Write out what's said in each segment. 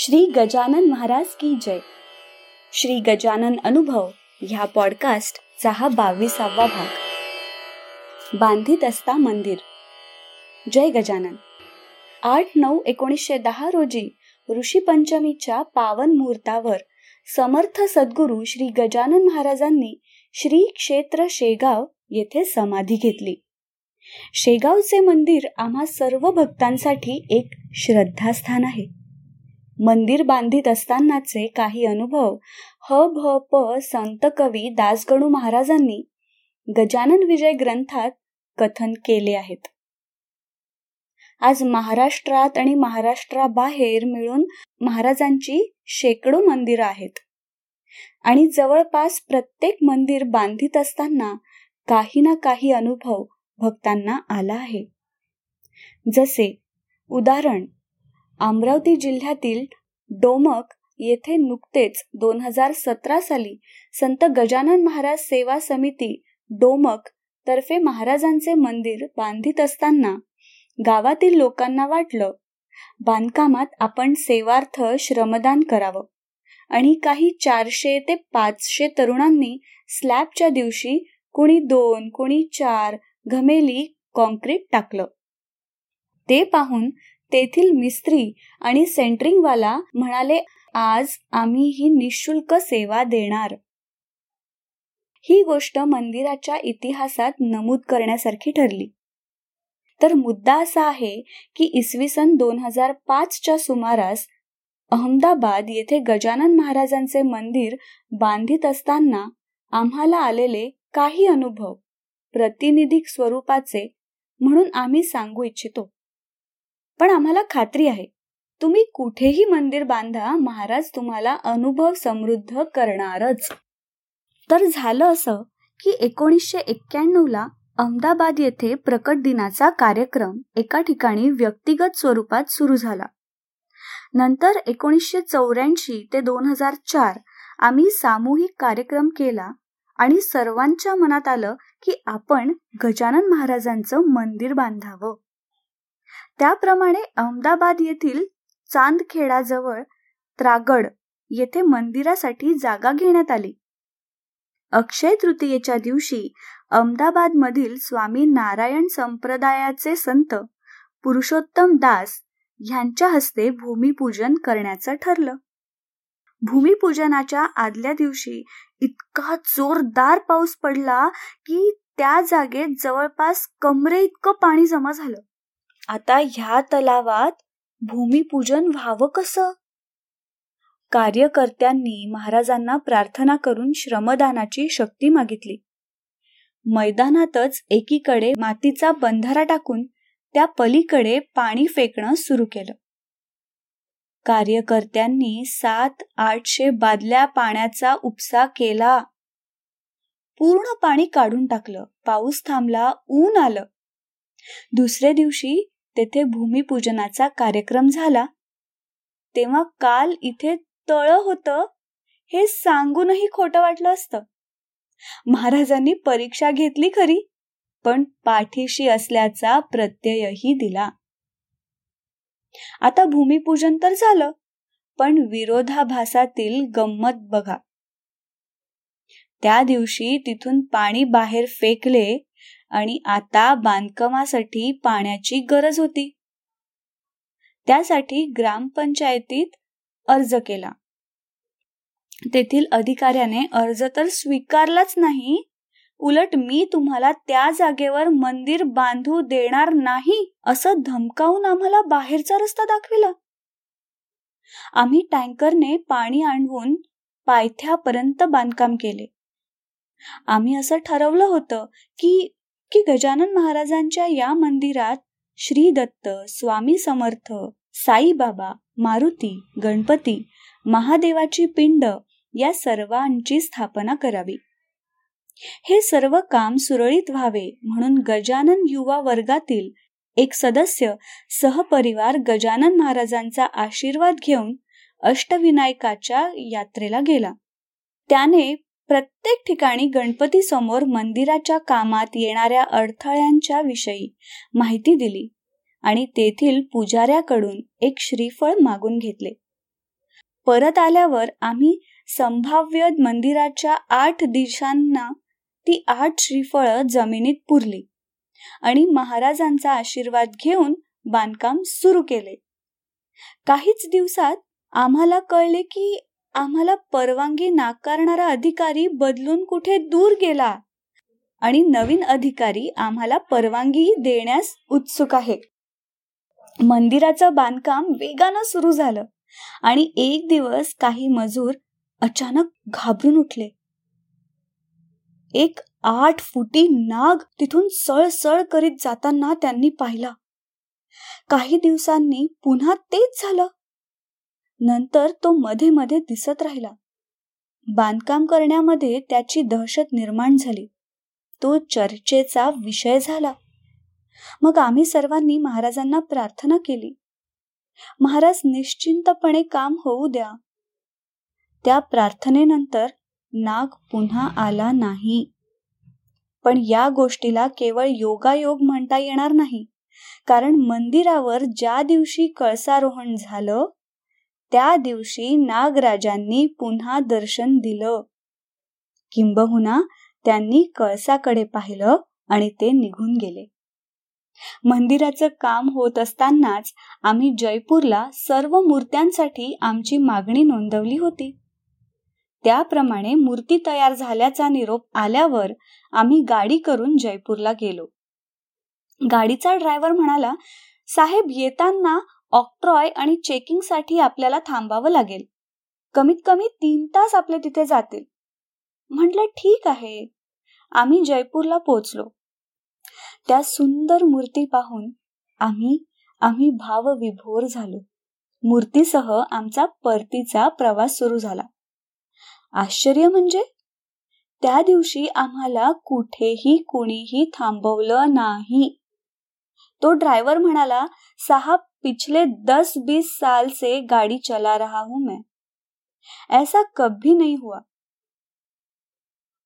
श्री गजानन महाराज की जय. श्री गजानन अनुभव ह्या पॉडकास्टचा हा बावीसावा भाग. बांधित असता मंदिर. जय गजानन. आठ नऊ एकोणीसशे दहा रोजी ऋषी पंचमीच्या पावन मुहूर्तावर समर्थ सद्गुरू श्री गजानन महाराजांनी श्री क्षेत्र शेगाव येथे समाधी घेतली. शेगावचे मंदिर आम्हा सर्व भक्तांसाठी एक श्रद्धास्थान आहे. मंदिर बांधित असतानाचे काही अनुभव. ह भ प संत कवी दासगणू महाराजांनी गजानन विजय ग्रंथात कथन केले आहेत. आज महाराष्ट्रात आणि महाराष्ट्राबाहेर मिळून महाराजांची शेकडो मंदिरं आहेत. आणि जवळपास प्रत्येक मंदिर बांधित असताना काही ना काही अनुभव भक्तांना आला आहे. जसे उदाहरण अमरावती जिल्ह्यातील डोमक येथे नुकतेच दोन हजार सतरा साली संत गजानन महाराज सेवा समिती डोमक तर्फे महाराजांचे मंदिर बांधित असताना गावातील लोकांना वाटलं बांधकामात आपण सेवार्थ श्रमदान करावं. आणि काही चारशे ते पाचशे तरुणांनी स्लॅबच्या दिवशी कुणी दोन कुणी चार घमेली कॉन्क्रीट टाकलं. ते पाहून तेथील मिस्त्री आणि सेंटरिंगवाला म्हणाले आज आम्ही ही निशुल्क सेवा देणार. ही गोष्ट मंदिराच्या इतिहासात नमूद करण्यासारखी ठरली. तर मुद्दा असा आहे की इसवी सन दोन हजार पाचच्या सुमारास अहमदाबाद येथे गजानन महाराजांचे मंदिर बांधित असताना आम्हाला आलेले काही अनुभव प्रतिनिधिक स्वरूपाचे म्हणून आम्ही सांगू इच्छितो. पण आम्हाला खात्री आहे. तुम्ही कुठेही मंदिर बांधा महाराज तुम्हाला अनुभव समृद्ध करणारच. तर झालं असं की एकोणीसशे एक्क्याण्णवला अहमदाबाद येथे प्रकट दिनाचा कार्यक्रम एका ठिकाणी व्यक्तिगत स्वरूपात सुरू झाला. नंतर एकोणीसशे चौऱ्याऐंशी ते दोन हजार चार आम्ही सामूहिक कार्यक्रम केला आणि सर्वांच्या मनात आलं की आपण गजानन महाराजांचं मंदिर बांधावं. त्याप्रमाणे अहमदाबाद येथील चांदखेडाजवळ त्रागड येथे मंदिरासाठी जागा घेण्यात आली. अक्षय तृतीयेच्या दिवशी अहमदाबाद मधील स्वामी नारायण संप्रदायाचे संत पुरुषोत्तम दास ह्यांच्या हस्ते भूमिपूजन करण्याचं ठरलं. भूमिपूजनाच्या आदल्या दिवशी इतका जोरदार पाऊस पडला की त्या जागेत जवळपास कमरे इतकं पाणी जमा झालं. आता ह्या तलावात भूमिपूजन व्हावं कसं? कार्यकर्त्यांनी महाराजांना प्रार्थना करून श्रमदानाची शक्ती मागितली. मैदानातच एकीकडे मातीचा बंधारा टाकून त्या पलीकडे पाणी फेकणं सुरू केलं. कार्यकर्त्यांनी सात आठशे बादल्या पाण्याचा उपसा केला. पूर्ण पाणी काढून टाकलं. पाऊस थांबला ऊन आलं. दुसऱ्या दिवशी तेथे भूमिपूजनाचा कार्यक्रम झाला. तेव्हा काल इथे तळ होत हे सांगूनही खोटं वाटलं असतं. महाराजांनी परीक्षा घेतली खरी पण पाठीशी असल्याचा प्रत्ययही दिला. आता भूमिपूजन तर झालं पण विरोधाभासातील गंमत बघा. त्या दिवशी तिथून पाणी बाहेर फेकले आणि आता बांधकामासाठी पाण्याची गरज होती. त्यासाठी ग्रामपंचायतीत अर्ज केला. तेथील अधिकाऱ्याने अर्ज तर स्वीकारलाच नाही उलट मी तुम्हाला त्या जागेवर मंदिर बांधू देणार नाही असं धमकावून आम्हाला बाहेरचा रस्ता दाखविला. आम्ही टँकरने पाणी आणवून पायथ्यापर्यंत बांधकाम केले. आम्ही असं ठरवलं होतं की की गजानन महाराजांच्या या मंदिरात श्री दत्त स्वामी समर्थ साईबाबा मारुती गणपती महादेवाची पिंड या सर्वांची स्थापना करावी. हे सर्व काम सुरळीत व्हावे म्हणून गजानन युवा वर्गातील एक सदस्य सहपरिवार गजानन महाराजांचा आशीर्वाद घेऊन अष्टविनायकाच्या यात्रेला गेला. त्याने प्रत्येक ठिकाणी गणपती समोर मंदिराच्या कामात येणाऱ्या अडथळ्यांच्या विषयी माहिती दिली आणि तेथील पुजाऱ्याकडून एक श्रीफळ मागून घेतले. परत आल्यावर आम्ही संभाव्य मंदिराच्या आठ दिशांना ती आठ श्रीफळ जमिनीत पुरली आणि महाराजांचा आशीर्वाद घेऊन बांधकाम सुरू केले. काहीच दिवसात आम्हाला कळले की आम्हाला परवानगी नाकारणारा अधिकारी बदलून कुठे दूर गेला? आणि नवीन अधिकारी आम्हाला परवानगी देण्यास उत्सुक आहे. मंदिराचं बांधकाम वेगानं सुरू झालं आणि एक दिवस काही मजूर अचानक घाबरून उठले. एक आठ फुटी नाग तिथून सळसळ करीत जाताना त्यांनी पाहिला. काही दिवसांनी पुन्हा तेच झालं. नंतर तो मध्ये मध्ये दिसत राहिला. बांधकाम करण्यामध्ये त्याची दहशत निर्माण झाली. तो चर्चेचा विषय झाला. मग आम्ही सर्वांनी महाराजांना प्रार्थना केली. महाराज निश्चिंतपणे काम होऊ द्या. त्या प्रार्थनेनंतर नाग पुन्हा आला नाही. पण या गोष्टीला केवळ योगायोग म्हणता येणार नाही. कारण मंदिरावर ज्या दिवशी कळसारोहण झालं त्या दिवशी नागराजांनी पुन्हा दर्शन दिलं. किंबहुना त्यांनी कळसाकडे पाहिलं आणि ते निघून गेले. मंदिराचं काम होत असतानाच आम्ही जयपूरला सर्व मूर्त्यांसाठी आमची मागणी नोंदवली होती. त्याप्रमाणे मूर्ती तयार झाल्याचा निरोप आल्यावर आम्ही गाडी करून जयपूरला गेलो. गाडीचा ड्रायव्हर म्हणाला साहेब येताना ऑक्ट्रॉय आणि चेकिंगसाठी आपल्याला थांबावं लागेल. कमीत कमी तीन तास आपले तिथे जातील. म्हटलं ठीक आहे. आम्ही जयपूरला पोचलो त्या सुंदर मूर्ती पाहून आम्ही आम्ही भावविभोर झालो. मूर्तीसह आमचा परतीचा प्रवास सुरू झाला. आश्चर्य म्हणजे त्या दिवशी आम्हाला कुठेही कुणीही थांबवलं नाही. तो ड्रायव्हर म्हणाला साहब पिछले दस बीस साल से गाड़ी चला रहा हूं मैं. ऐसा कभी नहीं हुआ।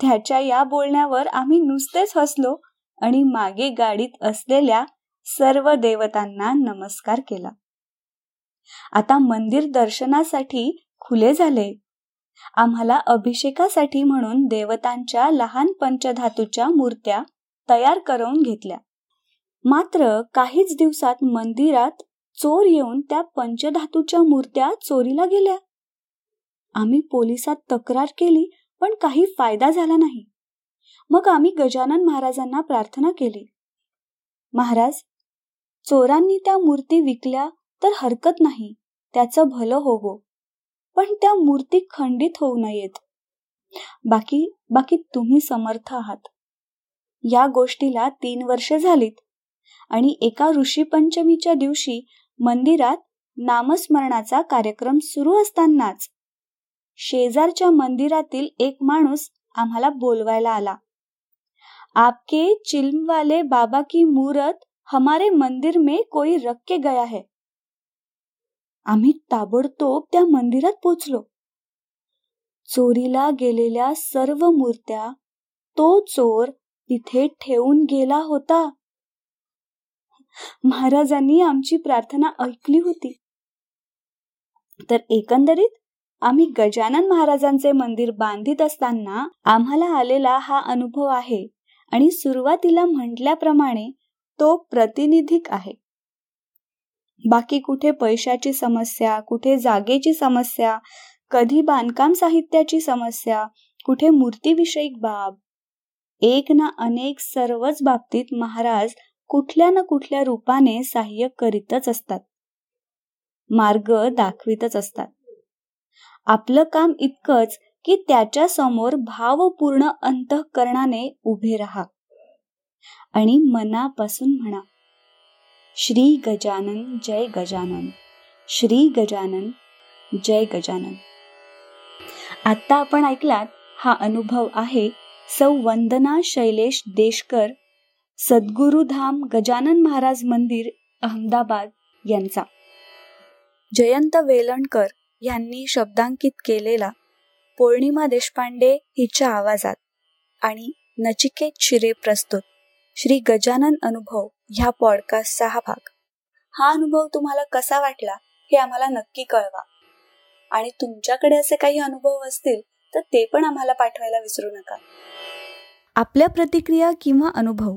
त्याच्या या बोलण्यावर आम्ही नुसतेच हसलो आणि मागे गाडीत असलेल्या सर्व देवतांना नमस्कार केला. आता मंदिर दर्शनासाठी खुले झाले. आम्हाला अभिषेकासाठी म्हणून देवतांच्या लहान पंचधातूच्या मूर्त्या तयार करून घेतल्या. मात्र काहीच दिवसात मंदिरात चोर येऊन त्या पंचधातूच्या मूर्त्या चोरीला गेल्या. आम्ही पोलिसात तक्रार केली पण काही फायदा झाला नाही. मग आम्ही गजानन महाराजांना प्रार्थना केली. महाराज चोरांनी त्या मूर्ती विकल्या तर हरकत नाही त्याचं भलं होवो. पण त्या मूर्ती खंडित होऊ नयेत. बाकी बाकी तुम्ही समर्थ आहात. या गोष्टीला तीन वर्ष झालीत. आणि एका ऋषीपंचमीच्या दिवशी मंदिरात नामस्मरणाचा कार्यक्रम सुरू असतानाच शेजारच्या मंदिरातील एक माणूस आम्हाला बोलवायला आला. आपके चिल्म वाले बाबा की मूरत हमारे मंदिर में कोई रख के गया है. आम्ही ताबडतोब त्या मंदिरात पोचलो. चोरीला गेलेल्या सर्व मूर्त्या तो चोर तिथे ठेवून गेला होता. महाराजांनी आमची प्रार्थना ऐकली होती. तर एकंदरीत आम्ही गजानन महाराजांचे मंदिर बांधित असताना आम्हाला आलेला हा अनुभव आहे आणि सुरुवातीला म्हटल्याप्रमाणे तो प्रतिनिधिक आहे. बाकी कुठे पैशाची समस्या कुठे जागेची समस्या कधी बांधकाम साहित्याची समस्या कुठे मूर्तीविषयक बाब एक ना अनेक सर्वच बाबतीत महाराज कुठल्या ना कुठल्या रूपाने सहाय्य करीतच असतात. मार्ग दाखवितच असतात. आपलं काम इतकंच की त्याच्यासमोर भावपूर्ण अंतःकरणाने उभे राहा. आणि मनापासून म्हणा श्री गजानन जय गजानन श्री गजानन जय गजानन. आता आपण ऐकलात हा अनुभव आहे सौ वंदना शैलेश देशकर सद्गुरुधाम गजानन महाराज मंदिर अहमदाबाद यांचा. जयंत वेलणकर यांनी शब्दांकित केलेला पौर्णिमा देशपांडे हिच्या आवाजात आणि नचिकेत शिरे प्रस्तुत श्री गजानन अनुभव ह्या पॉडकास्टचा हा भाग. हा अनुभव तुम्हाला कसा वाटला हे आम्हाला नक्की कळवा. आणि तुमच्याकडे असे काही अनुभव असतील तर ते पण आम्हाला पाठवायला विसरू नका. आपल्या प्रतिक्रिया किंवा अनुभव